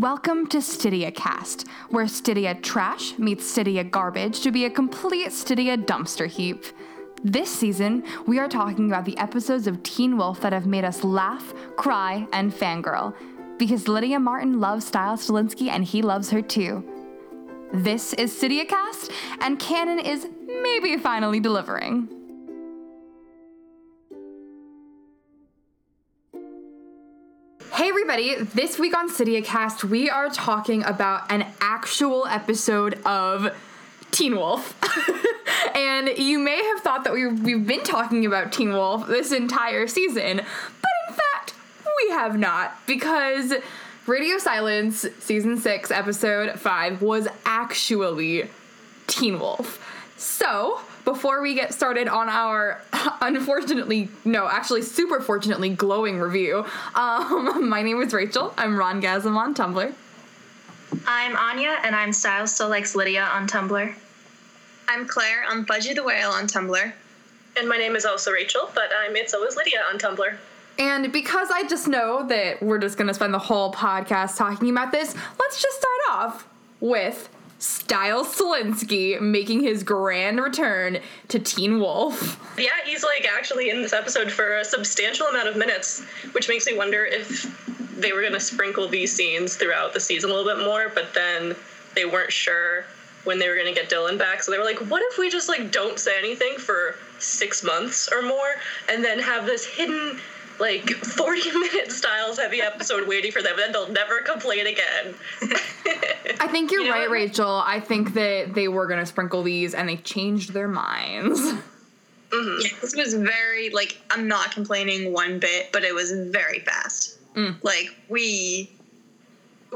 Welcome to Stydia Cast, where Stydia trash meets Stydia garbage to be a complete Stydia dumpster heap. This season, we are talking about the episodes of Teen Wolf that have made us laugh, cry, and fangirl. Because Lydia Martin loves Stiles Stilinski and he loves her too. This is Stydia Cast, and Canon is maybe finally delivering. Everybody, this week on Cast, we are talking about an actual episode of Teen Wolf. and you may have thought that we, we've been talking about Teen Wolf this entire season, but in fact, we have not, because Radio Silence Season 6, Episode 5 was actually Teen Wolf. So, before we get started on our unfortunately, no, actually super fortunately glowing review, um, my name is Rachel. I'm Ron Gasm on Tumblr. I'm Anya, and I'm Stiles Still Likes Lydia on Tumblr. I'm Claire. I'm Fudgy the Whale on Tumblr. And my name is also Rachel, but I'm It's Always Lydia on Tumblr. And because I just know that we're just going to spend the whole podcast talking about this, let's just start off with Stiles Stilinski making his grand return to Teen Wolf. Yeah, he's like actually in this episode for a substantial amount of minutes, which makes me wonder if they were going to sprinkle these scenes throughout the season a little bit more, but then they weren't sure when they were going to get Dylan back. So they were like, what if we just like don't say anything for 6 months or more and then have this hidden like 40 minute stiles heavy episode waiting for them and they'll never complain again. I think you're you know right rachel. I think that they were going to sprinkle these and they changed their minds. Mm-hmm. yeah, this was very like i'm not complaining one bit but it was very fast. Mm. like we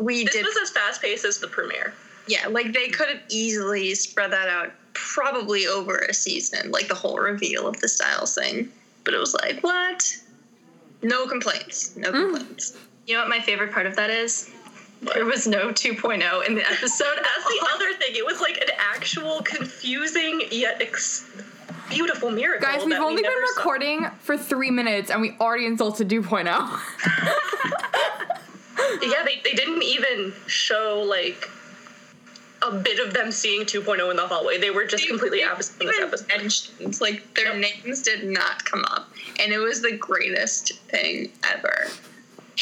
we did this did was as fast paced as the premiere. Yeah like they could have easily spread that out probably over a season like the whole reveal of the stiles thing. But it was like what no complaints. No mm. complaints. You know what my favorite part of that is? There was no 2.0 in the episode. That's the other thing. It was like an actual confusing yet ex- beautiful miracle. Guys, we've only we been recording saw. for three minutes and we already insulted 2.0. yeah, they, they didn't even show like a bit of them seeing 2.0 in the hallway. They were just they, completely absent in this episode. Mentioned, like their names did not come up, and it was the greatest thing ever.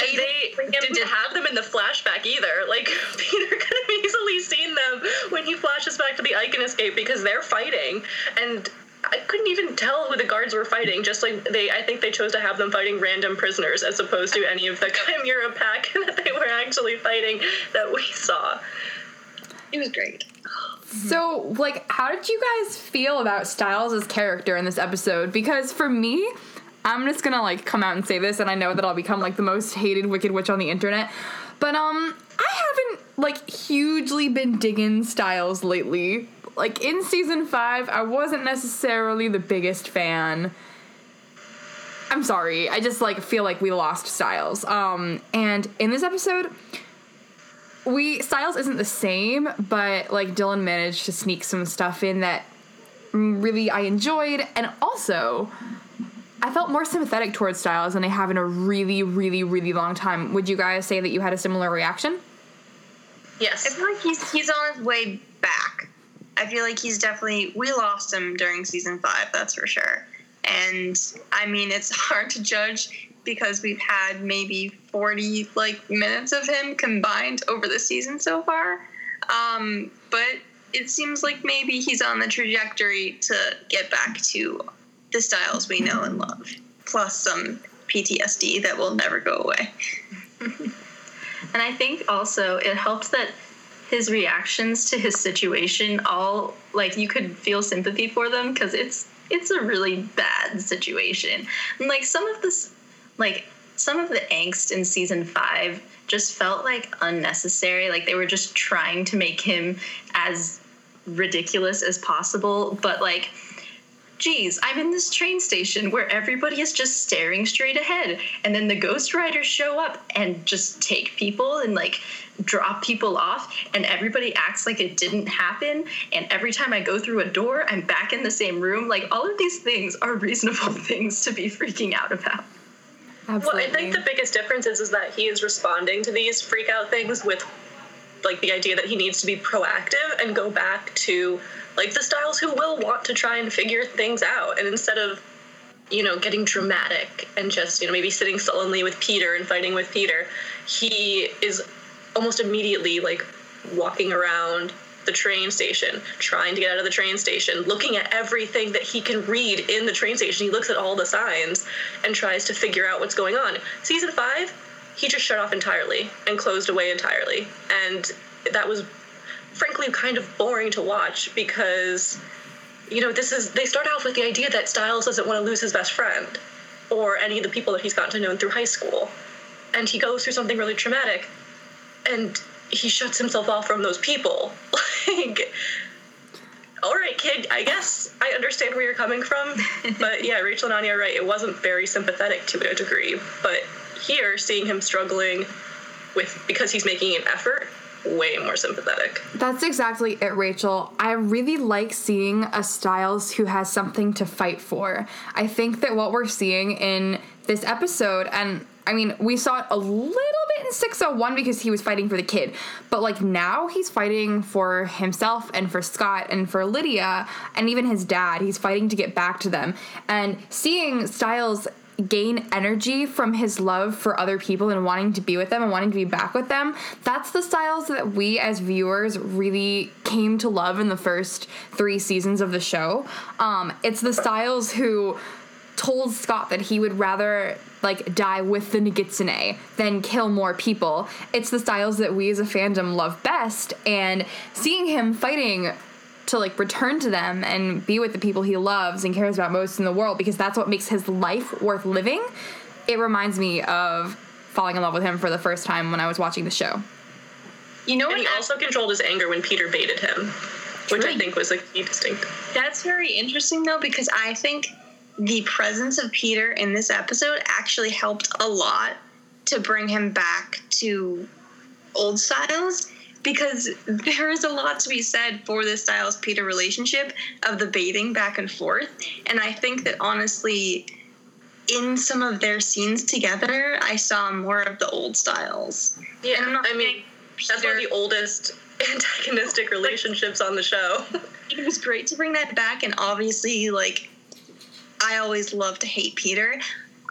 And they didn't have them in the flashback either. Like Peter could have easily seen them when he flashes back to the Eichen escape because they're fighting, and I couldn't even tell who the guards were fighting. Just like they, I think they chose to have them fighting random prisoners as opposed to any of the Chimera pack that they were actually fighting that we saw. It was great. So, like, how did you guys feel about Stiles' character in this episode? Because for me, I'm just gonna like come out and say this, and I know that I'll become like the most hated Wicked Witch on the internet. But um, I haven't like hugely been digging Stiles lately. Like in season five, I wasn't necessarily the biggest fan. I'm sorry, I just like feel like we lost Stiles. Um, and in this episode, we Stiles isn't the same, but like Dylan managed to sneak some stuff in that really I enjoyed, and also I felt more sympathetic towards Stiles than I have in a really, really, really long time. Would you guys say that you had a similar reaction? Yes. I feel like he's he's on his way back. I feel like he's definitely we lost him during season five, that's for sure. And I mean it's hard to judge because we've had maybe 40 like minutes of him combined over the season so far. Um, but it seems like maybe he's on the trajectory to get back to the stiles we know and love, plus some PTSD that will never go away. and I think also it helps that his reactions to his situation all like you could feel sympathy for them because it's it's a really bad situation. And like some of this like some of the angst in season five just felt like unnecessary. Like they were just trying to make him as ridiculous as possible. But like, geez, I'm in this train station where everybody is just staring straight ahead. And then the ghost riders show up and just take people and like drop people off. And everybody acts like it didn't happen. And every time I go through a door, I'm back in the same room. Like all of these things are reasonable things to be freaking out about. Absolutely. Well, I think the biggest difference is, is that he is responding to these freak out things with like the idea that he needs to be proactive and go back to like the stiles who will want to try and figure things out and instead of you know getting dramatic and just you know maybe sitting sullenly with Peter and fighting with Peter he is almost immediately like walking around the train station, trying to get out of the train station, looking at everything that he can read in the train station. He looks at all the signs and tries to figure out what's going on. Season five, he just shut off entirely and closed away entirely. And that was frankly kind of boring to watch because you know, this is they start off with the idea that Stiles doesn't want to lose his best friend or any of the people that he's gotten to know through high school. And he goes through something really traumatic and he shuts himself off from those people. like, all right, kid, I guess I understand where you're coming from. but yeah, Rachel and Anya are right. It wasn't very sympathetic to a degree. But here, seeing him struggling with, because he's making an effort, way more sympathetic. That's exactly it, Rachel. I really like seeing a Stiles who has something to fight for. I think that what we're seeing in this episode, and I mean, we saw it a little bit in 601 because he was fighting for the kid, but like now he's fighting for himself and for Scott and for Lydia and even his dad. He's fighting to get back to them. And seeing Stiles gain energy from his love for other people and wanting to be with them and wanting to be back with them. That's the stiles that we as viewers really came to love in the first three seasons of the show. Um, it's the stiles who told Scott that he would rather like die with the Nogitsune than kill more people. It's the stiles that we as a fandom love best, and seeing him fighting to like return to them and be with the people he loves and cares about most in the world because that's what makes his life worth living. It reminds me of falling in love with him for the first time when I was watching the show. You know And what? he also controlled his anger when Peter baited him, which I think was a key distinct. That's very interesting though, because I think the presence of Peter in this episode actually helped a lot to bring him back to old stiles because there is a lot to be said for the Stiles Peter relationship of the baiting back and forth. And I think that honestly, in some of their scenes together, I saw more of the old stiles. Yeah, And I'm not I mean, that's one of the oldest antagonistic relationships on the show. it was great to bring that back and obviously like i always love to hate peter.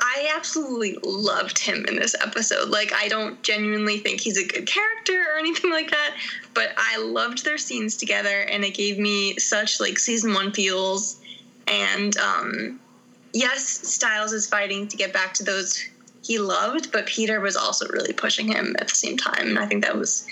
I absolutely loved him in this episode. Like i don't genuinely think he's a good character or anything like that but i loved their scenes together and it gave me such like season one feels. And um yes stiles is fighting to get back to those he loved but peter was also really pushing him at the same time and i think that was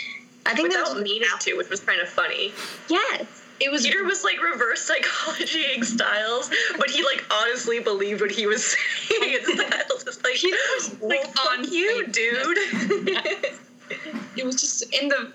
i think that was meaning to, which was kind of funny. yes it was Peter was like reverse psychologying Stiles, but he like honestly believed what he was saying. And Stiles is like, Peter was like on you, dude. it was just in the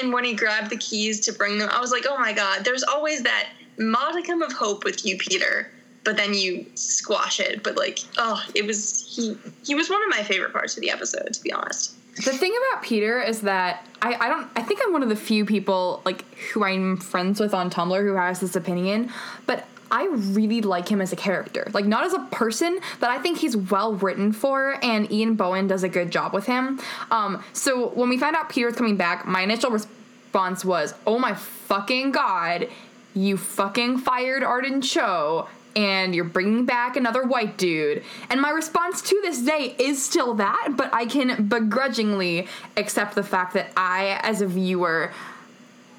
and when he grabbed the keys to bring them i was like oh my god there's always that modicum of hope with you peter but then you squash it but like oh it was he he was one of my favorite parts of the episode to be honest The thing about Peter is that I, I don't I think I'm one of the few people like who I'm friends with on Tumblr who has this opinion, but I really like him as a character. Like not as a person, but I think he's well written for and Ian Bohen does a good job with him. Um so when we found out Peter's coming back, my initial response was, "Oh my fucking god, you fucking fired Arden Cho." And you're bringing back another white dude. And my response to this day is still that, but I can begrudgingly accept the fact that I, as a viewer,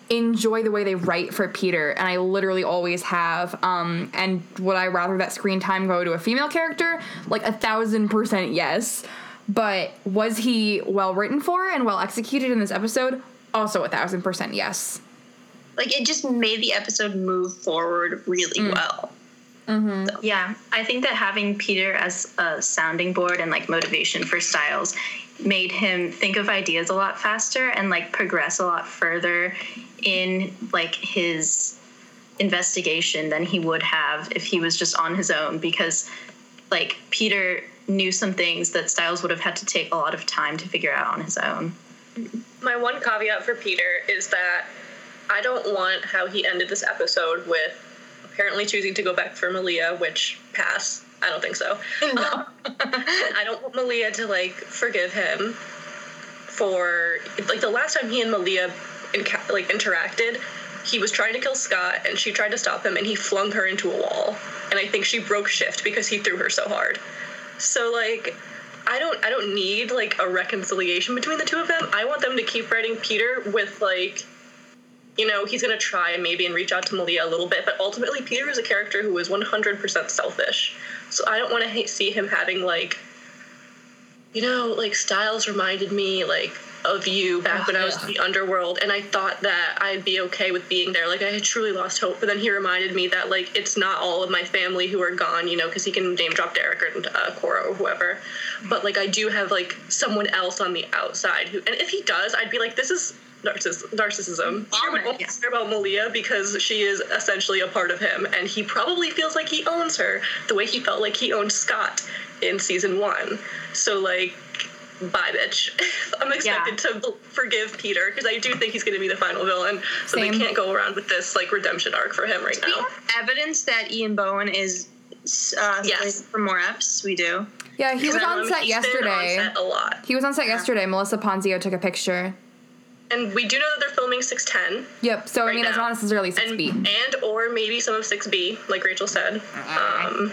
enjoy the way they write for Peter, and I literally always have. Um, and would I rather that screen time go to a female character? Like a thousand percent yes. But was he well written for and well executed in this episode? Also a thousand percent yes. like it just made the episode move forward really well Mm-hmm. Yeah, I think that having Peter as a sounding board and like motivation for Stiles made him think of ideas a lot faster and like progress a lot further in like his investigation than he would have if he was just on his own because like Peter knew some things that Stiles would have had to take a lot of time to figure out on his own. My one caveat for Peter is that I don't want how he ended this episode with apparently choosing to go back for Malia, which pass. I don't think so. No. Um, I don't want Malia to like forgive him for like the last time he and Malia inca- like interacted. He was trying to kill Scott, and she tried to stop him, and he flung her into a wall. And I think she broke shift because he threw her so hard. So like, I don't I don't need like a reconciliation between the two of them. I want them to keep writing Peter with like you know, he's going to try maybe and reach out to Malia a little bit, but ultimately, Peter is a character who is 100% selfish. So I don't want to ha- see him having, like, you know, like, Stiles reminded me, like, of you back when I was in the underworld, and I thought that I'd be okay with being there. Like, I had truly lost hope, but then he reminded me that, like, it's not all of my family who are gone, you know, because he can name drop Derek and uh, Cora or whoever. But, like, I do have, like, someone else on the outside who, and if he does, I'd be like, this is narciss- narcissism. He would only Yeah. care about Malia because she is essentially a part of him, and he probably feels like he owns her the way he felt like he owned Scott in season one. So like, bye, bitch. I'm expected to b- forgive Peter because I do think he's going to be the final villain. So Same. they can't go around with this like redemption arc for him right We now. have evidence that Ian Bohen is uh, Yes. for more eps. We do. Yeah, he was on set yesterday. On set a lot, He was on set yesterday. Melissa Ponzio took a picture. And we do know that they're filming 610. Yep. So I Right mean, it's now. not necessarily six and B. and or maybe some of 6B, like Rachel said. Um,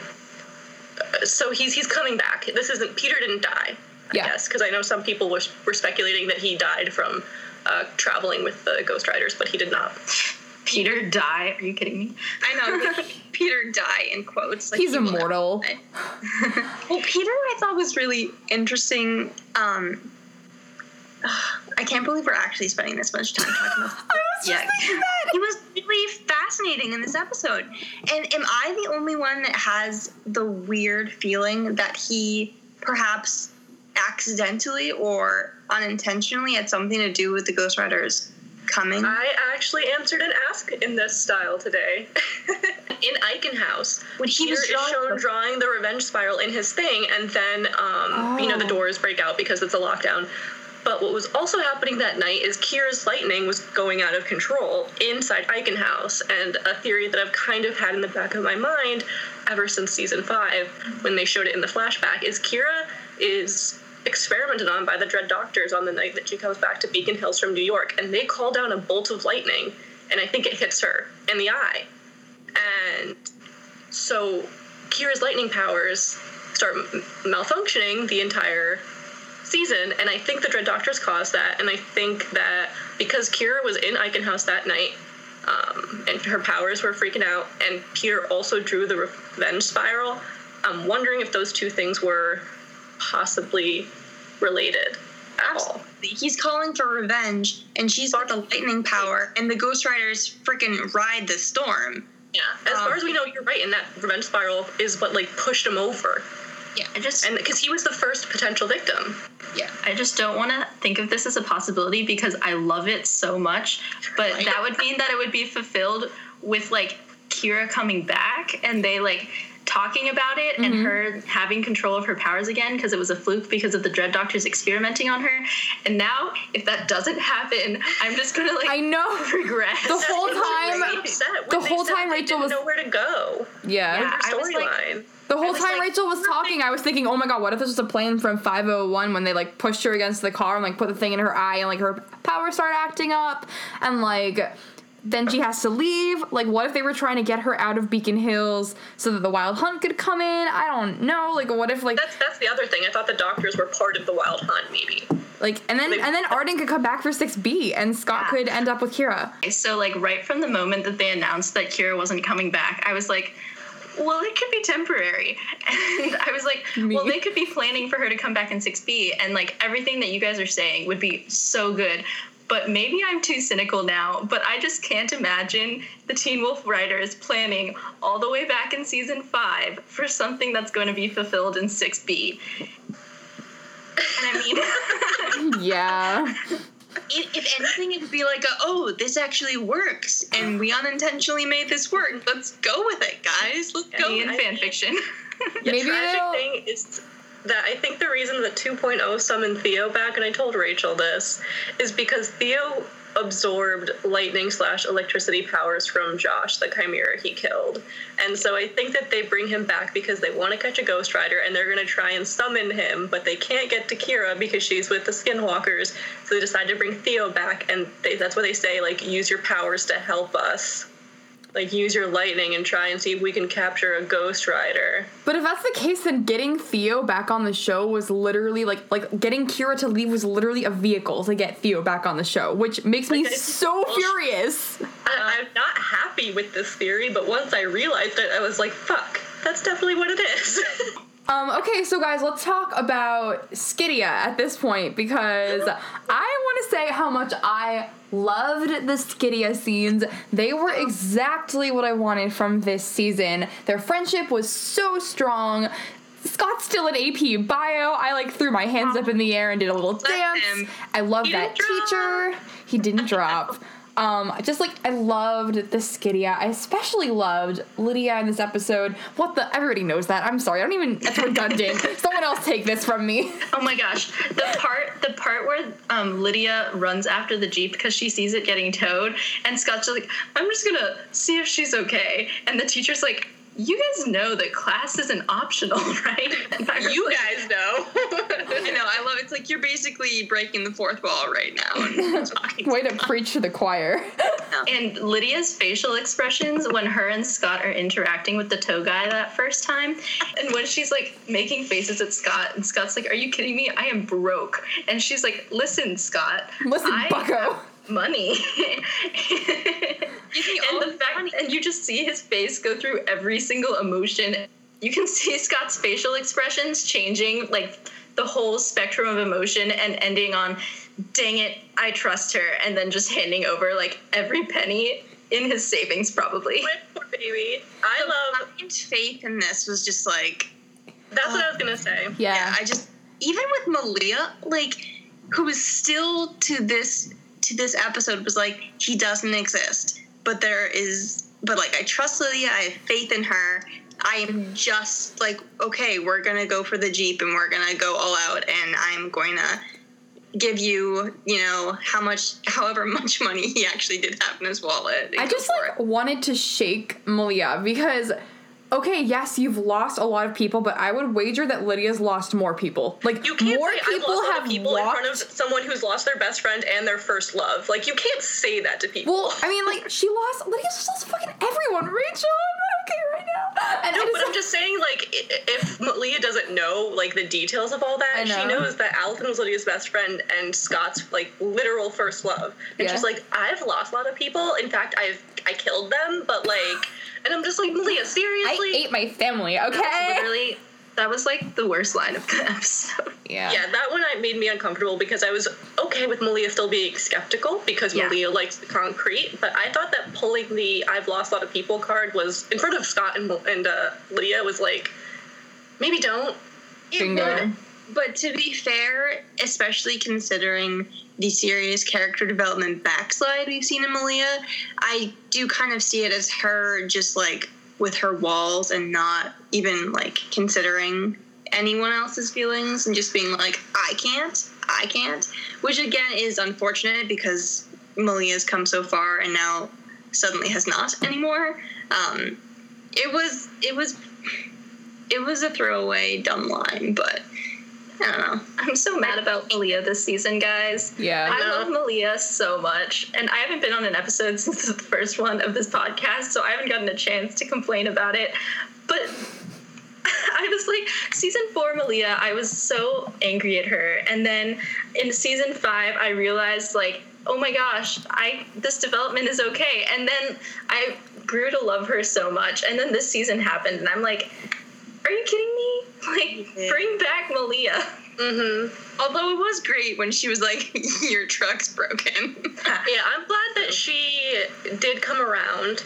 so he's he's coming back. This isn't Peter didn't die. I Yeah. guess because I know some people were were speculating that he died from uh, traveling with the Ghost Riders, but he did not. Peter die? Are you kidding me? I know. Peter die in quotes. Like He's he immortal. well, Peter, I thought was really interesting. Um, I can't believe we're actually spending this much time talking about. I was just Yeah. that. He was really fascinating in this episode. And am I the only one that has the weird feeling that he perhaps accidentally or unintentionally had something to do with the Ghost Riders coming? I actually answered an ask in this style today. in Eichen House, when he Peter was is shown the- drawing the revenge spiral in his thing, and then um, you know the Oh. doors break out because it's a lockdown. But what was also happening that night is Kira's lightning was going out of control inside Eichen House, and a theory that I've kind of had in the back of my mind ever since season five, when they showed it in the flashback, is Kira is experimented on by the Dread Doctors on the night that she comes back to Beacon Hills from New York, and they call down a bolt of lightning, and I think it hits her in the eye. And so Kira's lightning powers start malfunctioning the entire season, and I think the Dread Doctors caused that, and I think that because Kira was in Eichen House that night, um, and her powers were freaking out, and Peter also drew the revenge spiral, I'm wondering if those two things were possibly related at all. Absolutely. He's calling for revenge, and she's got the lightning power, and the Ghost Riders freaking ride the storm. Yeah, as Um, far as we know, you're right, and that revenge spiral is what like pushed him over, Yeah. I just and because he was the first potential victim. Yeah. I just don't want to think of this as a possibility because I love it so much. But Right. that would mean that it would be fulfilled with like Kira coming back and they like talking about it and mm-hmm. her having control of her powers again because it was a fluke because of the Dread Doctors experimenting on her. And now, if that doesn't happen, I'm just gonna like I know. regret The whole That's what time- made upset when the whole time Rachel didn't was- know where to go. Yeah. Yeah. Their I was like- storyline. The whole was time like, Rachel was talking, I was thinking, oh my god, what if this was a plane from 501 when they like pushed her against the car and like put the thing in her eye and like her power started acting up and like then she has to leave. Like, what if they were trying to get her out of Beacon Hills so that the Wild Hunt could come in? I don't know. Like, what if like That's that's the other thing. I thought the doctors were part of the Wild Hunt, maybe. like and then They- and then Arden could come back for 6B and Scott Yeah. could end up with Kira. So like right from the moment that they announced that Kira wasn't coming back, I was like, well, it could be temporary. And I was like, Me. well, they could be planning for her to come back in 6B and like everything that you guys are saying would be so good. But maybe I'm too cynical now, but I just can't imagine the Teen Wolf writers planning all the way back in season 5 for something that's going to be fulfilled in 6B. And I mean, Yeah. if anything, it would be like, a, oh, this actually works, and we unintentionally made this work. Let's go with it, guys. Let's go. in I- fan fiction. The Maybe tragic they'll- thing is that I think the reason that 2.0 summoned Theo back, and I told Rachel this, is because Theo absorbed lightning slash electricity powers from Josh, the chimera he killed. And so I think that they bring him back because they want to catch a Ghost Rider and they're going to try and summon him, but they can't get to Kira because she's with the Skinwalkers. So they decide to bring Theo back, and they, that's what they say, like, use your powers to help us. Like, use your lightning and try and see if we can capture a Ghost Rider. But if that's the case, then getting Theo back on the show was literally like like getting Kira to leave was literally a vehicle to get Theo back on the show, which makes me so furious. I, I'm not happy with this theory, but once I realized it, I was like, fuck, that's definitely what it is. Um, okay, so guys, let's talk about Skidia at this point because I want to say how much I loved the Skidia scenes. They were exactly what I wanted from this season. Their friendship was so strong. Scott's still in AP bio. I like threw my hands up in the air and did a little dance. him. I love He that teacher. He didn't drop. Um, just like I loved the Skidia. I especially loved Lydia in this episode. What the? Everybody knows that. I'm sorry. I don't even. That's redundant. Someone else take this from me. Oh my gosh, the part the part where um, Lydia runs after the jeep because she sees it getting towed, and Scott's just like, "I'm just gonna see if she's okay," and the teacher's like, "You guys know that class isn't optional, right?" And I you guys know. I know. I love. It's like you're basically breaking the fourth wall right now. And. Way to preach to the choir. And Lydia's facial expressions when her and Scott are interacting with the tow guy that first time, and when she's like making faces at Scott, and Scott's like, "Are you kidding me? I am broke," and she's like, "Listen, Scott, Listen, I Bucko. have money." Give me all and the the fact, money. and you just see his face go through every single emotion. You can see Scott's facial expressions changing, like the whole spectrum of emotion, and ending on, "Dang it, I trust her," and then just handing over like every penny in his savings, probably. My poor baby. I love. blind faith in this was just like That's what I was gonna say. Yeah. yeah, I just even with Malia, like who is still to this to this episode was like he doesn't exist, but there is, but like I trust Lydia, I have faith in her. I am just like okay, we're gonna go for the jeep and we're gonna go all out, and I'm going to give you, you know, how much, however much money he actually did have in his wallet. I just like it. wanted to shake Malia because okay, yes, you've lost a lot of people, but I would wager that Lydia's lost more people. Like You can't more say people lost have people in front of someone who's lost their best friend and their first love. Like you can't say that to people. Well, I mean, like she lost. Lydia's just lost fucking everyone. Rachel, I'm not okay right now. And No, I but just, I'm just saying, like, i- if Leah doesn't know, like, the details of all that, I she knows that Allison was Lydia's best friend and Scott's, like, literal first love. And Yeah. she's like, I've lost a lot of people. In fact, I've I killed them, but, like, and I'm just like, Malia, seriously I ate my family. That Okay. literally, that was like the worst line of the episode. Yeah. yeah, that one I made me uncomfortable because I was okay with Malia still being skeptical because Yeah. Malia likes the concrete, but I thought that pulling the "I've lost a lot of people" card was in front of Scott and, and uh, Lydia was like, maybe don't. Bingo. But to be fair, especially considering the serious character development backslide we've seen in Malia, I do kind of see it as her just like with her walls and not even like considering anyone else's feelings and just being like, I can't, I can't. Which again is unfortunate because Malia's come so far and now suddenly has not anymore. Um, it was it was it was a throwaway dumb line, but I don't know. I'm so mad about Malia this season, guys. Yeah. I love Malia so much, and I haven't been on an episode since the first one of this podcast, so I haven't gotten a chance to complain about it. But I was like, season four, Malia, I was so angry at her, and then in season five, I realized like, oh my gosh, I this development is okay, and then I grew to love her so much, and then this season happened, and I'm like, are you kidding me? Like, bring back Malia. Mm-hmm. Although it was great when she was like, "Your truck's broken." Yeah, I'm glad that she did come around.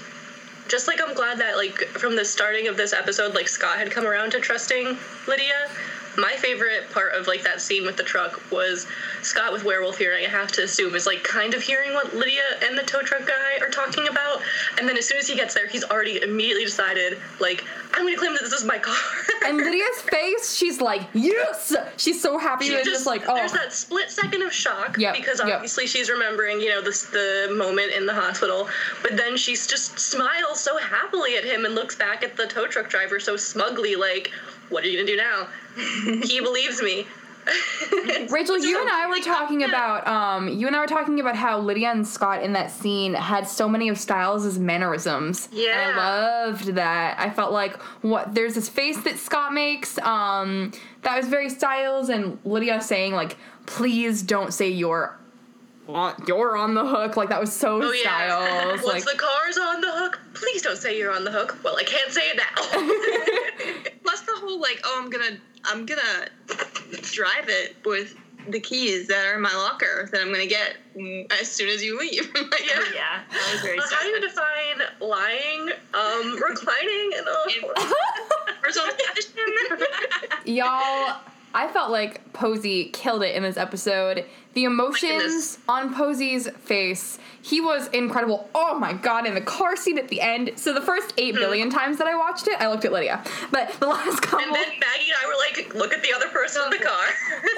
Just like I'm glad that like from the starting of this episode, like Scott had come around to trusting Lydia. My favorite part of like that scene with the truck was Scott with werewolf hearing. I have to assume is like kind of hearing what Lydia and the tow truck guy are talking about, and then as soon as he gets there, he's already immediately decided like I'm going to claim that this is my car. and Lydia's face, she's like, yes! She's so happy She and just, like, oh. there's that split second of shock Yep, because yep. obviously she's remembering, you know, this the moment in the hospital, but then she's just smiles so happily at him and looks back at the tow truck driver so smugly, like, "What are you gonna do now?" he believes me. Rachel, you and I were talking about um, you and I were talking about how Lydia and Scott in that scene had so many of Stiles' mannerisms. Yeah. and I loved that. I felt like what there's this face that Scott makes um, that was very Stiles, and Lydia saying like, "Please don't say you're." on- You're on the hook, like that was so Oh yeah. Stiles. Once like, the car's on the hook, please don't say you're on the hook. Well, I can't say it now. Plus the whole like, oh, I'm gonna, I'm gonna drive it with the keys that are in my locker that I'm gonna get as soon as you leave. like, Yeah. Yeah, that was very Uh, how do you define lying, um, reclining, and oh, horizontal. Y'all, I felt like Posey killed it in this episode. The emotions on Posey's face, he was incredible. Oh my god, in the car scene at the end. So the first eight hmm. billion times that I watched it, I looked at Lydia. But the last couple And then Maggie and I were like, look at the other person in the car.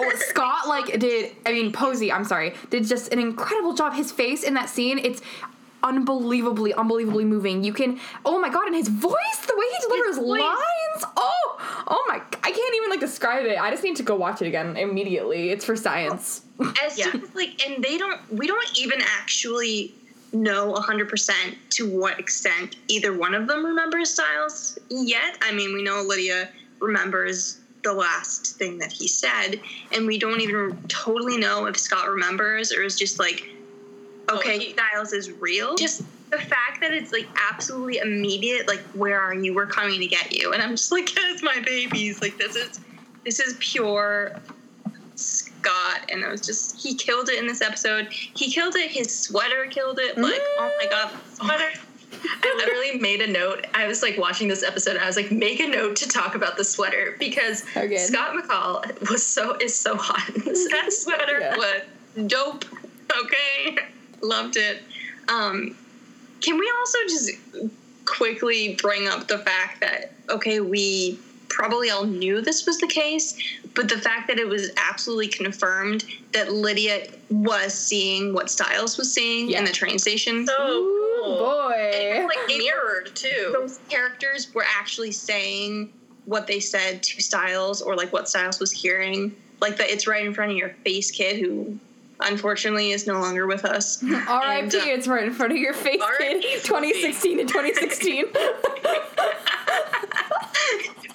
Oh, Scott like did I mean Posey, I'm sorry, did just an incredible job. His face in that scene, it's unbelievably, unbelievably moving. You can oh my god, and his voice, the way he delivers lines. Oh, oh my I can't even like describe it. I just need to go watch it again immediately. It's for science. as Yeah. soon as, like and they don't we don't even actually know 100% to what extent either one of them remembers stiles yet i mean we know lydia remembers the last thing that he said and we don't even totally know if scott remembers or is just like okay he- stiles is real just the fact that it's like absolutely immediate like where are you we're coming to get you and i'm just like it's my babies like this is this is pure Scott, and it was just he killed it in this episode. He killed it. His sweater killed it. Like oh my god, mm. sweater. I literally made a note. I was like watching this episode. And I was like, make a note to talk about the sweater because So good. Scott McCall was so is so hot. in this that sweater Yeah. was dope. Okay, loved it. Um, can we also just quickly bring up the fact that okay, we probably all knew this was the case, but the fact that it was absolutely confirmed that Lydia was seeing what Stiles was seeing Yeah. in the train station. so Ooh, cool. boy. like Mirrored too. those characters were actually saying what they said to Stiles or like what Stiles was hearing. Like the it's right in front of your face kid who unfortunately is no longer with us. R.I.P. And, uh, it's right in front of your face, R.I.P. kid. 2016 to 2016.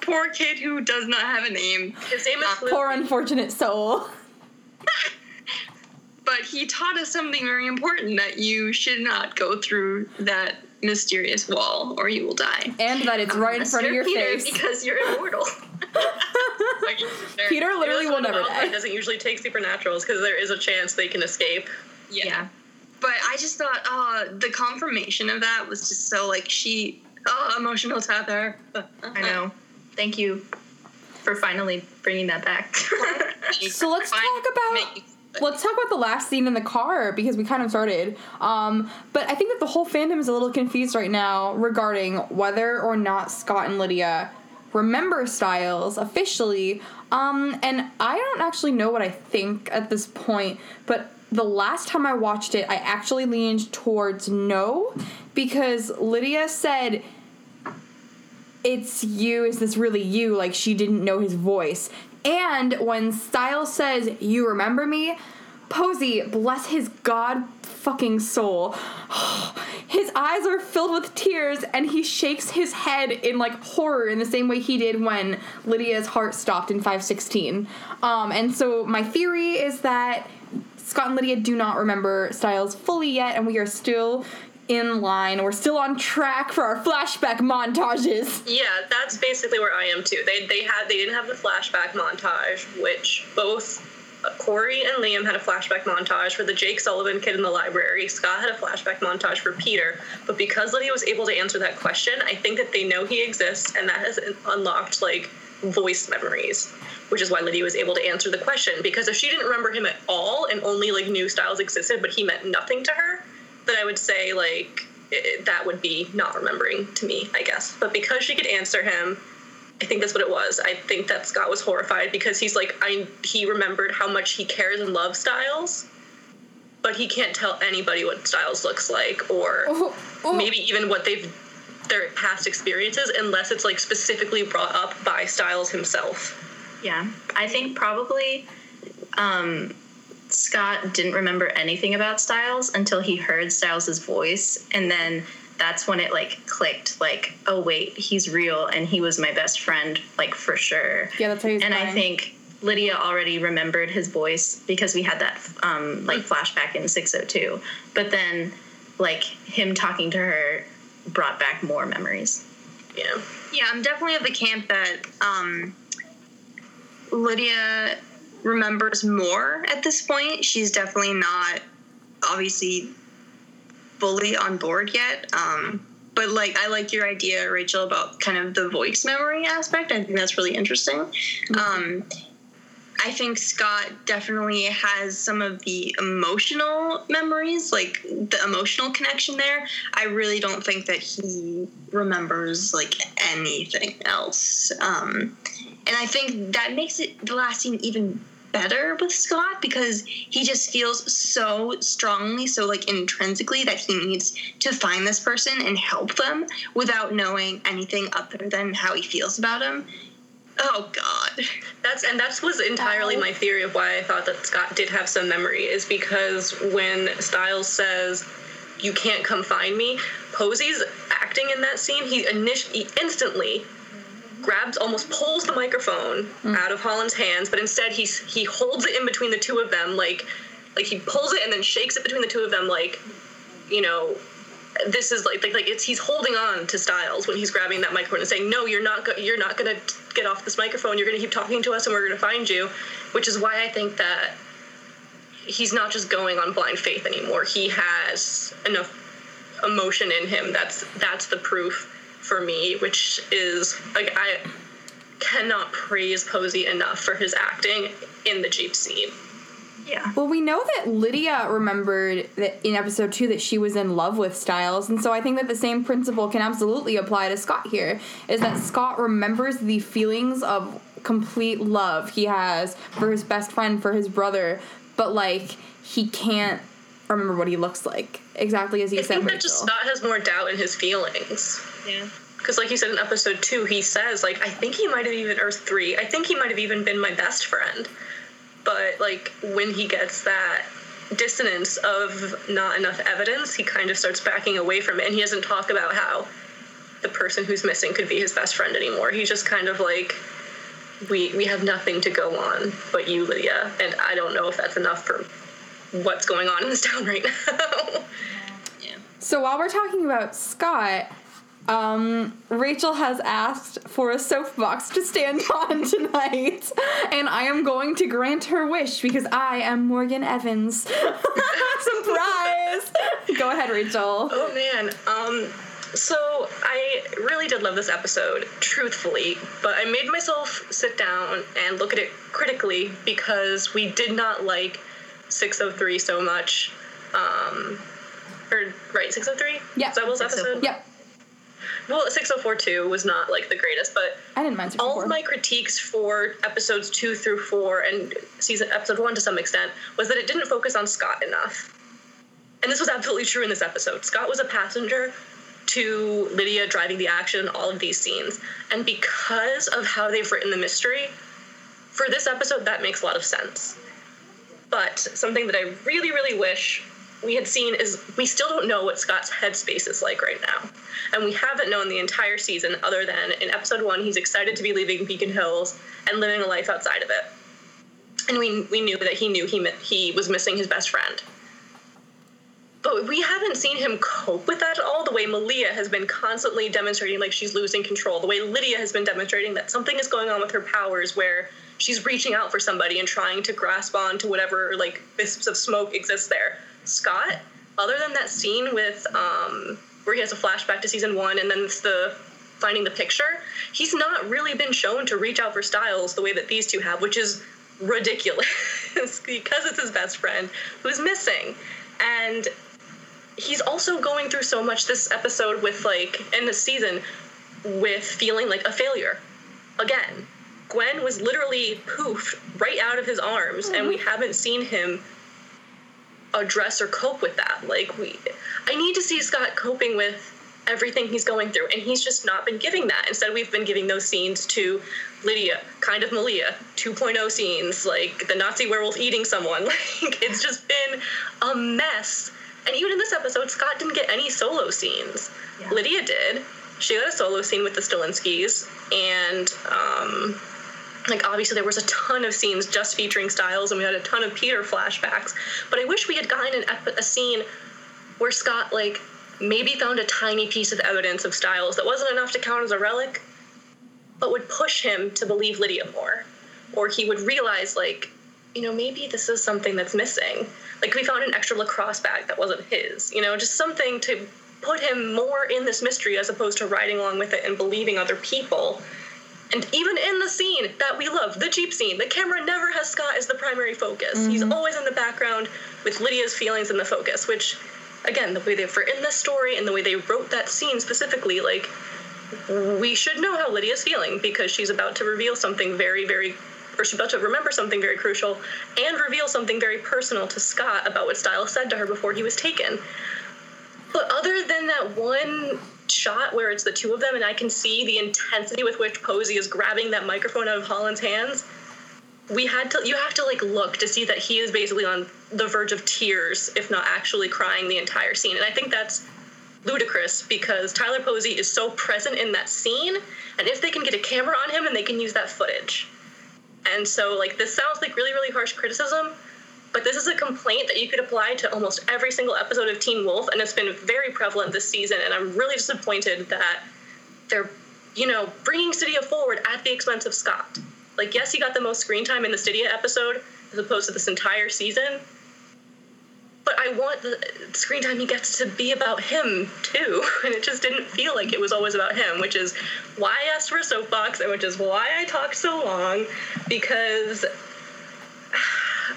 Poor kid who does not have a name. His name is Uh, Poor unfortunate soul. But he taught us something very important that you should not go through that mysterious wall or you will die. And that it's right in front of your Peter, face. because you're immortal. Peter literally will never It die. doesn't usually take supernaturals because there is a chance they can escape. yeah. But I just thought, uh, the confirmation of that was just so like she, oh, emotional tether. I know. Thank you for finally bringing that back. So let's talk about let's talk about the last scene in the car because we kind of started. Um, but I think that the whole fandom is a little confused right now regarding whether or not Scott and Lydia remember Stiles officially. Um, and I don't actually know what I think at this point, but the last time I watched it, I actually leaned towards no because Lydia said it's you, is this really you? Like she didn't know his voice. And when Stiles says, You remember me? Posey, bless his god fucking soul. his eyes are filled with tears and he shakes his head in like horror in the same way he did when Lydia's heart stopped in 516. Um, and so my theory is that Scott and Lydia do not remember Stiles fully yet, and we are still in line. We're still on track for our flashback montages. Yeah, that's basically where I am too. They they had they didn't have the flashback montage, which both Corey and Liam had a flashback montage for the Jake Sullivan kid in the library. Scott had a flashback montage for Peter. But because Lydia was able to answer that question, I think that they know he exists, and that has unlocked like voice memories. Which is why Lydia was able to answer the question. Because if she didn't remember him at all and only like new stiles existed, but he meant nothing to her, then I would say like i that would be not remembering to me, I guess. But because she could answer him, I think that's what it was. I think that Scott was horrified because he's like, I he remembered how much he cares and loves Stiles, but he can't tell anybody what Stiles looks like or Oh, oh. maybe even what they've their past experiences unless it's like specifically brought up by Stiles himself. Yeah, I think probably um, Scott didn't remember anything about Stiles until he heard Stiles' voice, and then that's when it like clicked. Like, oh wait, he's real, and he was my best friend, like for sure. Yeah, that's how he's And I think Lydia already remembered his voice because we had that um, like flashback in 602. But then, like him talking to her brought back more memories. Yeah. Yeah, I'm definitely of the camp that um, Lydia remembers more at this point. She's definitely not obviously fully on board yet. Um, but like, I like your idea, Rachel, about kind of the voice memory aspect. I think that's really interesting. Um, I think Scott definitely has some of the emotional memories, like the emotional connection there. I really don't think that he remembers like anything else. Um, and I think that makes it the last scene even better with Scott because he just feels so strongly, so like intrinsically that he needs to find this person and help them without knowing anything other than how he feels about him. Oh God. That's and that was entirely my theory of why I thought that Scott did have some memory is because when Stiles says you can't come find me, Posey's acting in that scene, he initially instantly grabs almost pulls the microphone mm. out of Holland's hands, but instead he's he holds it in between the two of them like like he pulls it and then shakes it between the two of them like you know this is like like, like it's he's holding on to Stiles when he's grabbing that microphone and saying no you're not go- you're not gonna get off this microphone. You're gonna keep talking to us and we're gonna find you which is why I think that he's not just going on blind faith anymore. He has enough emotion in him that's that's the proof for me which is like I cannot praise Posey enough for his acting in the Jeep scene Yeah. Well, we know that Lydia remembered that in episode two that she was in love with Stiles, and so I think that the same principle can absolutely apply to Scott here. Is that Scott remembers the feelings of complete love he has for his best friend, for his brother, but like he can't remember what he looks like exactly as you I said. think that Rachel. just Scott has more doubt in his feelings Yeah. because like you said in episode two he says like i think he might have even or three i think he might have even been my best friend. But like when he gets that dissonance of not enough evidence he kind of starts backing away from it. And he doesn't talk about how the person who's missing could be his best friend anymore. He's just kind of like we we have nothing to go on but you lydia. And i don't know if that's enough for what's going on in this town right now. Yeah. So while we're talking about Scott, um, Rachel has asked for a soapbox to stand on tonight, and I am going to grant her wish because I am Morgan Evans. Surprise! Go ahead, Rachel. Oh man. Um so I really did love this episode, truthfully, but I made myself sit down and look at it critically because we did not like 603 so much. Um or right, 603? Yeah. Is that Will's episode? Yep, Well, 604 too was not like the greatest, but I didn't mind all of oh my critiques for episodes two through four and season episode one to some extent was that it didn't focus on Scott enough. And this was absolutely true in this episode. Scott was a passenger to Lydia driving the action in all of these scenes. And because of how they've written the mystery, for this episode, that makes a lot of sense. But something that I really, really wish we had seen is we still don't know what Scott's headspace is like right now. And we haven't known the entire season, other than in episode one, he's excited to be leaving Beacon Hills and living a life outside of it. And we, we knew that he knew he, he was missing his best friend. But we haven't seen him cope with that at all. The way Malia has been constantly demonstrating like she's losing control. The way Lydia has been demonstrating that something is going on with her powers where she's reaching out for somebody and trying to grasp on to whatever like wisps of smoke exists there. Scott, other than that scene with um, where he has a flashback to season one and then it's the finding the picture, he's not really been shown to reach out for Stiles the way that these two have, which is ridiculous because it's his best friend who's missing. And he's also going through so much this episode with like in this season with feeling like a failure again, Gwen was literally poofed right out of his arms, mm-hmm. and we haven't seen him address or cope with that. Like we, I need to see Scott coping with everything he's going through, and he's just not been giving that. Instead, we've been giving those scenes to Lydia, kind of Malia, 2.0 scenes, like the Nazi werewolf eating someone. Like it's just been a mess. And even in this episode, Scott didn't get any solo scenes. Yeah. Lydia did. She got a solo scene with the Stilinskis, and um, like obviously there was a ton of scenes just featuring Stiles and we had a ton of Peter flashbacks. But I wish we had gotten an, a scene where Scott like maybe found a tiny piece of evidence of Stiles that wasn't enough to count as a relic, but would push him to believe Lydia more, or he would realize like, you know, maybe this is something that's missing. Like we found an extra lacrosse bag that wasn't his. You know, just something to put him more in this mystery as opposed to riding along with it and believing other people and even in the scene that we love, the Jeep scene, the camera never has Scott as the primary focus. Mm-hmm. He's always in the background with Lydia's feelings in the focus, which, again, the way they've written this story and the way they wrote that scene specifically, like, we should know how Lydia's feeling because she's about to reveal something very, very, or she's about to remember something very crucial and reveal something very personal to Scott about what Stiles said to her before he was taken. But other than that one shot where it's the two of them and I can see the intensity with which Posey is grabbing that microphone out of Holland's hands. We had to you have to like look to see that he is basically on the verge of tears, if not actually crying the entire scene. And I think that's ludicrous because Tyler Posey is so present in that scene, and if they can get a camera on him and they can use that footage. And so like this sounds like really, really harsh criticism, but this is a complaint that you could apply to almost every single episode of Teen Wolf, and it's been very prevalent this season. And I'm really disappointed that they're, you know, bringing Stydia forward at the expense of Scott. Like, yes, he got the most screen time in the Stydia episode as opposed to this entire season. But I want the screen time he gets to be about him too, and it just didn't feel like it was always about him, which is why I asked for a soapbox and which is why I talked so long because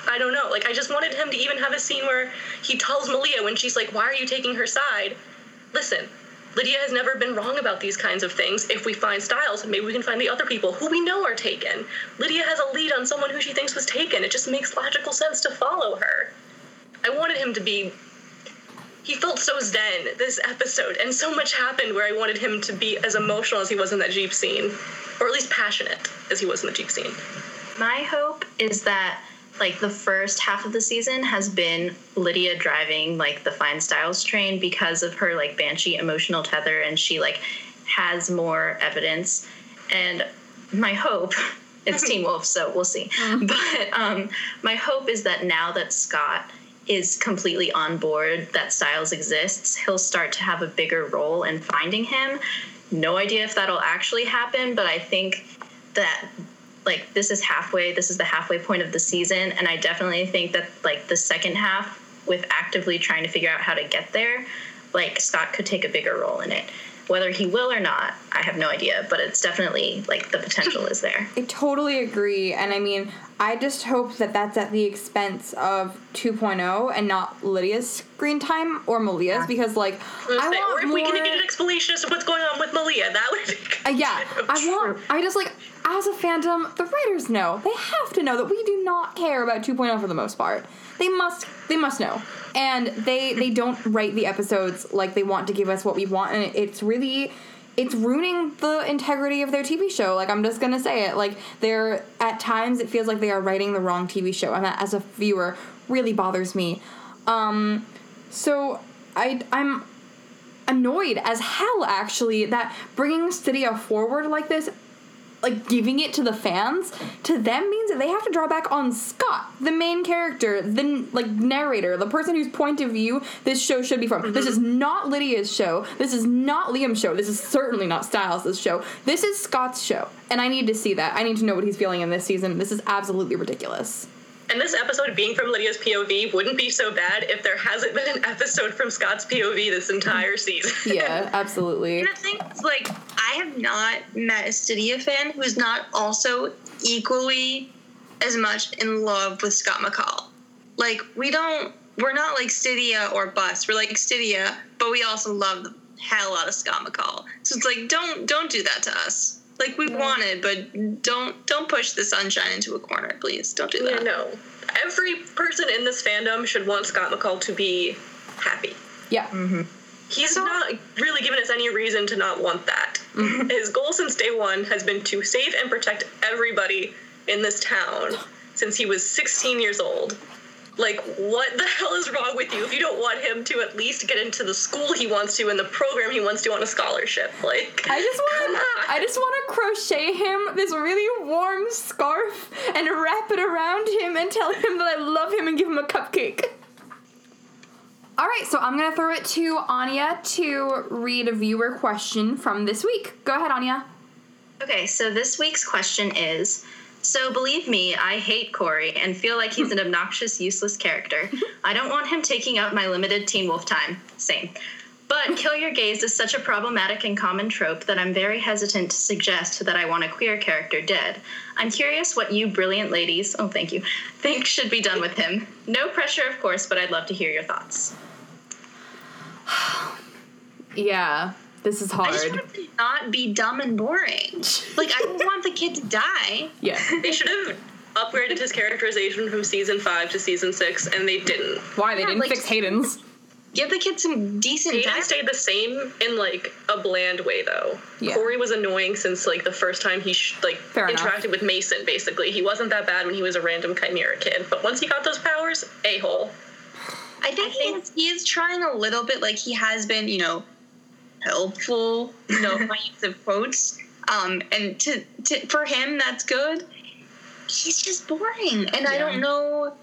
I don't know. Like I just wanted him to even have a scene where he tells Malia when she's like, "Why are you taking her side?" Listen, Lydia has never been wrong about these kinds of things. If we find Stiles, maybe we can find the other people who we know are taken. Lydia has a lead on someone who she thinks was taken. It just makes logical sense to follow her. I wanted him to be. He felt so zen this episode, and so much happened where I wanted him to be as emotional as he was in that Jeep scene, or at least passionate as he was in the Jeep scene. My hope is that like the first half of the season has been Lydia driving like the Fine Stiles train because of her like banshee emotional tether and she like has more evidence. And my hope it's Teen Wolf so we'll see. Mm-hmm. but um my hope is that now that Scott is completely on board that Stiles exists he'll start to have a bigger role in finding him. No idea if that'll actually happen but I think that like this is halfway this is the halfway point of the season and i definitely think that like the second half with actively trying to figure out how to get there like scott could take a bigger role in it whether he will or not i have no idea but it's definitely like the potential is there i totally agree and i mean i just hope that that's at the expense of 2.0 and not lydia's screen time or malia's because like I, I want or if more... we can get an explanation as to what's going on with malia that would be uh, yeah i want i just like as a fandom, the writers know. They have to know that we do not care about 2.0 for the most part. They must they must know. And they they don't write the episodes like they want to give us what we want and it's really it's ruining the integrity of their TV show. Like I'm just gonna say it. Like they're at times it feels like they are writing the wrong TV show, and that as a viewer really bothers me. Um, so I I'm annoyed as hell actually that bringing Stydia forward like this like giving it to the fans to them means that they have to draw back on Scott, the main character, the like narrator, the person whose point of view this show should be from. Mm-hmm. This is not Lydia's show. This is not Liam's show. This is certainly not Stiles' show. This is Scott's show, and I need to see that. I need to know what he's feeling in this season. This is absolutely ridiculous. And this episode being from Lydia's POV wouldn't be so bad if there hasn't been an episode from Scott's POV this entire season. yeah, absolutely. And the thing is, like, I have not met a Stydia fan who's not also equally as much in love with Scott McCall. Like, we don't, we're not like Stydia or Bus. We're like Stydia, but we also love the hell out of Scott McCall. So it's like, don't, don't do that to us. like we want it, but don't don't push the sunshine into a corner, please. Don't do Yeah, that. no. Every person in this fandom should want Scott McCall to be happy. Yeah. Mm-hmm. He's not really given us any reason to not want that. Mm-hmm. His goal since day one has been to save and protect everybody in this town since he was 16 years old. Like, what the hell is wrong with you if you don't want him to at least get into the school he wants to and the program he wants to on a scholarship? Like, I just want on. I just want to crochet him this really warm scarf and wrap it around him and tell him that I love him and give him a cupcake. All right, so I'm gonna throw it to Anya to read a viewer question from this week. Go ahead, Anya. Okay, so this week's question is So, believe me, I hate Corey and feel like he's an obnoxious, useless character. I don't want him taking up my limited Teen Wolf time. Same. But kill your gays is such a problematic and common trope that I'm very hesitant to suggest that I want a queer character dead. I'm curious what you brilliant ladies, oh, thank you, think should be done with him. No pressure, of course, but I'd love to hear your thoughts. Yeah, this is I just hard. want it to not be dumb and boring. Like I don't want the kid to die. Yeah. they should have upgraded his characterization from season 5 to season 6, and they didn't. Why they Yeah, didn't like- fix Hayden's? Give the kid some decent Hayden dialogue. stayed the same in like a bland way though. Yeah. Corey was annoying since like the first time he sh- like Fair enough. interacted with Mason. Basically, he wasn't that bad when he was a random chimera kid, but once he got those powers, a hole. I think, he, is, he is trying a little bit, like he has been, you know, helpful. You know, my use of quotes. Um, and to, to for him, that's good. He's just boring, and I don't know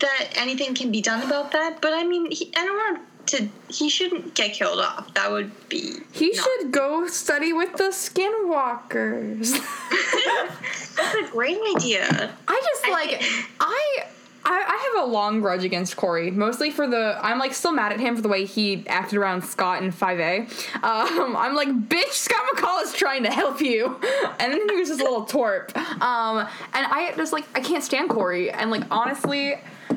that anything can be done about that. But I mean, he, I don't want to. He shouldn't get killed off. That would be. He should go study with the skinwalkers. That's a great idea. I just like I, I I have a long grudge against Corey, mostly for the I'm like still mad at him for the way he acted around Scott in 5A. Um, I'm like, bitch, Scott McCall is trying to help you, and then he was just a little twerp. Um, and I just like I can't stand Corey, and like honestly,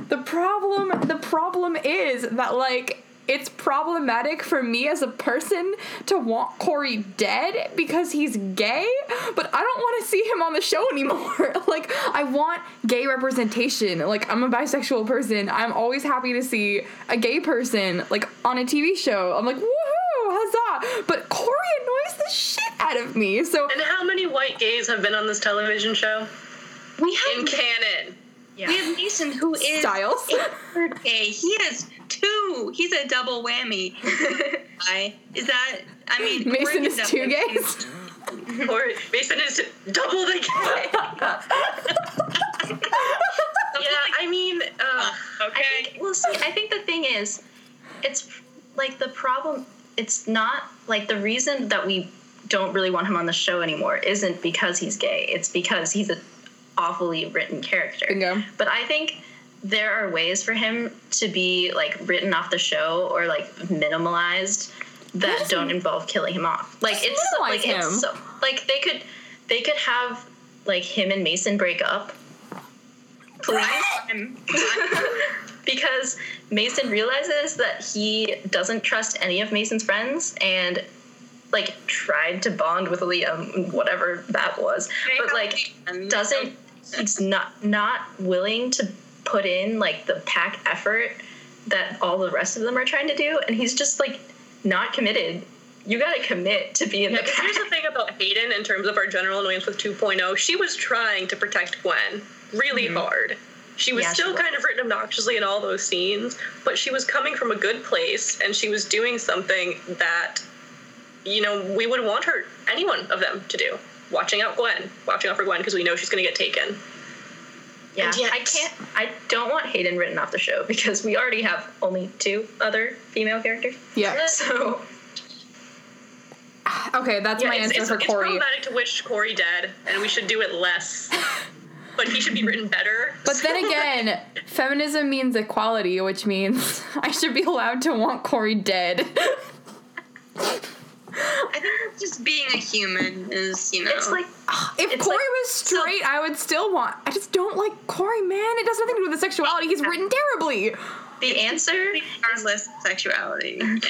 the problem the problem is that like it's problematic for me as a person to want Corey dead because he's gay, but I don't want to see him on the show anymore. like, I want gay representation. Like, I'm a bisexual person. I'm always happy to see a gay person, like, on a TV show. I'm like, woohoo, huzzah. But Corey annoys the shit out of me. So, And how many white gays have been on this television show? We have In canon. Yeah. we have Mason who is Stiles. a gay. He has two. He's a double whammy. Is that? I mean, Mason is two definitely- gays. Or Mason is double the gay. yeah, I mean, uh, I think, well, see, I think the thing is, it's like the problem. It's not like the reason that we don't really want him on the show anymore isn't because he's gay. It's because he's a awfully written character. Bingo. But I think there are ways for him to be like written off the show or like minimalized that Just- don't involve killing him off. Like Just it's so, like him. it's so like they could they could have like him and Mason break up Please. Because Mason realizes that he doesn't trust any of Mason's friends and like tried to bond with Liam, whatever that was, but like doesn't he's not not willing to put in like the pack effort that all the rest of them are trying to do, and he's just like not committed. You gotta commit to be in yeah, the 'cause pack. here's the thing about Hayden in terms of our general annoyance with 2.0. She was trying to protect Gwen really mm-hmm. hard. She was Yeah, she still was. kind of written obnoxiously in all those scenes, but she was coming from a good place and she was doing something that, you know, we would want her, any one of them, to do. Watching out Gwen, watching out for Gwen because we know she's going to get taken. Yeah, yet- I can't. I don't want Hayden written off the show because we already have only two other female characters. Yeah. So Okay, that's Yeah, my it's, answer it's, for it's Corey. It's problematic to wish Corey dead, and we should do it less. but he should be written better. But then again, feminism means equality, which means I should be allowed to want Corey dead. I think that's just being a human is you know. it's like If It's Corey like- was straight, I would still want. I just don't like Corey, man. It has nothing to do with the sexuality. He's written terribly. the answer. regardless of sexuality.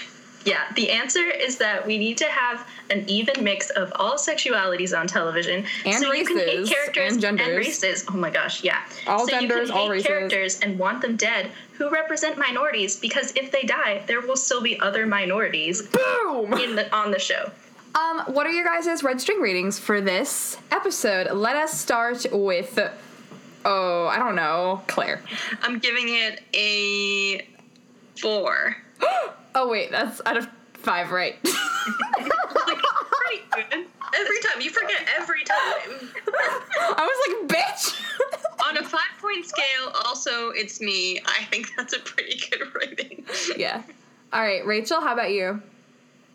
Yeah, the answer is that we need to have an even mix of all sexualities on television. And so you can hate races characters and genders. races. Oh my gosh, yeah. All so genders, you can all hate races. characters and want them dead who represent minorities because if they die, there will still be other minorities Boom! in the on the show. Um, what are your guys' red string ratings for this episode? Let us start with, oh, I don't know, Claire. I'm giving it a four. Oh wait, that's out of five, right? Pretty. Every time you forget every time. I was like, bitch. On a five point scale, also, it's me. I think that's a pretty good rating. yeah. All right, Rachel, how about you?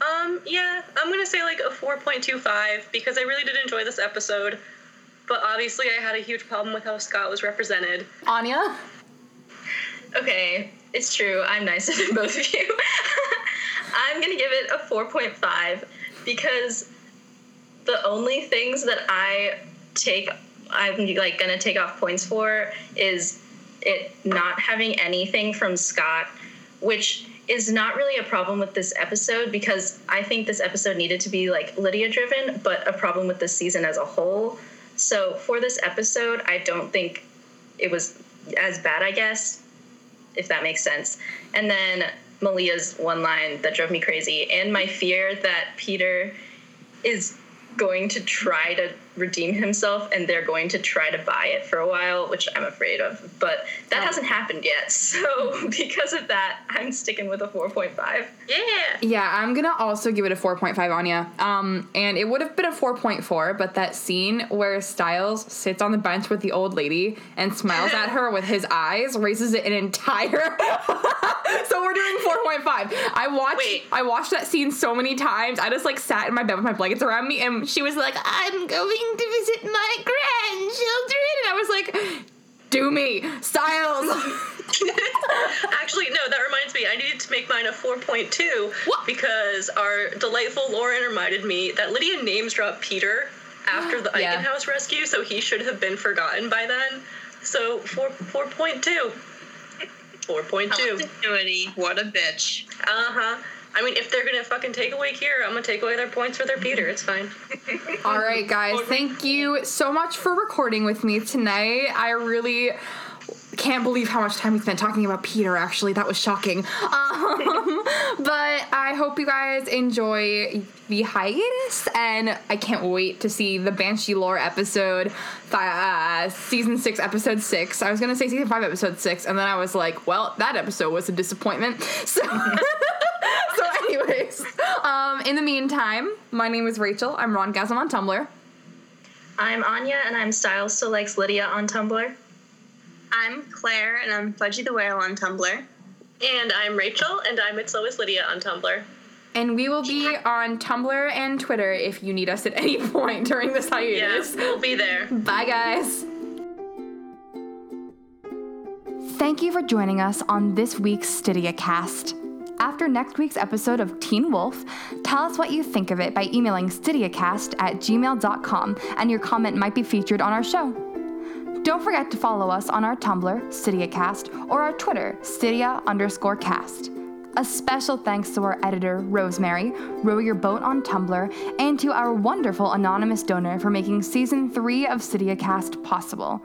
Um, yeah, I'm gonna say like a 4.25 because I really did enjoy this episode, but obviously I had a huge problem with how Scott was represented. Anya? Okay, it's true. I'm nicer than both of you. I'm gonna give it a 4.5 because the only things that I take, I'm like gonna take off points for is it not having anything from Scott, which is not really a problem with this episode because I think this episode needed to be like Lydia driven, but a problem with the season as a whole. So for this episode, I don't think it was as bad, I guess, if that makes sense. And then Malia's one line that drove me crazy, and my fear that Peter is going to try to redeem himself and they're going to try to buy it for a while, which I'm afraid of. But that Oh. hasn't happened yet. So because of that, I'm sticking with a 4.5. Yeah. Yeah, I'm gonna also give it a 4.5, Anya. Um, and it would have been a 4.4, but that scene where Stiles sits on the bench with the old lady and smiles at her with his eyes raises it an entire. so we're doing 4.5. I watched. Wait. I watched that scene so many times. I just like sat in my bed with my blankets around me, and she was like, "I'm going to visit my grandchildren," and I was like. Do me, Stiles. Actually, no, that reminds me. I needed to make mine a 4.2 What? because our delightful Lauren reminded me that Lydia names dropped Peter after the Yeah. Eichen House rescue, so he should have been forgotten by then. So 4 4.2. 4.2. Continuity. What a bitch. Uh huh. I mean, if they're gonna fucking take away Kira, I'm gonna take away their points for their Peter. It's fine. All right, guys. Thank you so much for recording with me tonight. I really can't believe how much time we spent talking about Peter. Actually, that was shocking. Um, but I hope you guys enjoy the hiatus, and I can't wait to see the Banshee lore episode, uh, season six, episode six. I was gonna say season five, episode six, and then I was like, well, that episode was a disappointment. So anyways um in the meantime my name is rachel i'm ron gasm on tumblr I'm Anya, and I'm Stiles Still Likes Lydia on Tumblr. I'm Claire, and I'm Fudgy the Whale on Tumblr. And I'm Rachel, and I'm It's Always Lydia on Tumblr. and we will be on tumblr and twitter if you need us at any point during this hiatus Yes, we'll be there. bye guys thank you for joining us on this week's stydia cast after next week's episode of Teen Wolf, tell us what you think of it by emailing stydiacast at gmail.com, and your comment might be featured on our show. Don't forget to follow us on our Tumblr, StydiaCast, or our Twitter, Stydia underscore cast. A special thanks to our editor, Rosemary, Row Your Boat on Tumblr, and to our wonderful anonymous donor for making season three of StydiaCast possible.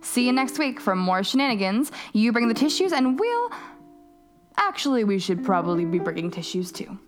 See you next week for more shenanigans. You bring the tissues, and we'll. Actually, we should probably be bringing tissues too.